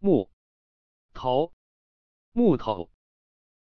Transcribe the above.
木头木头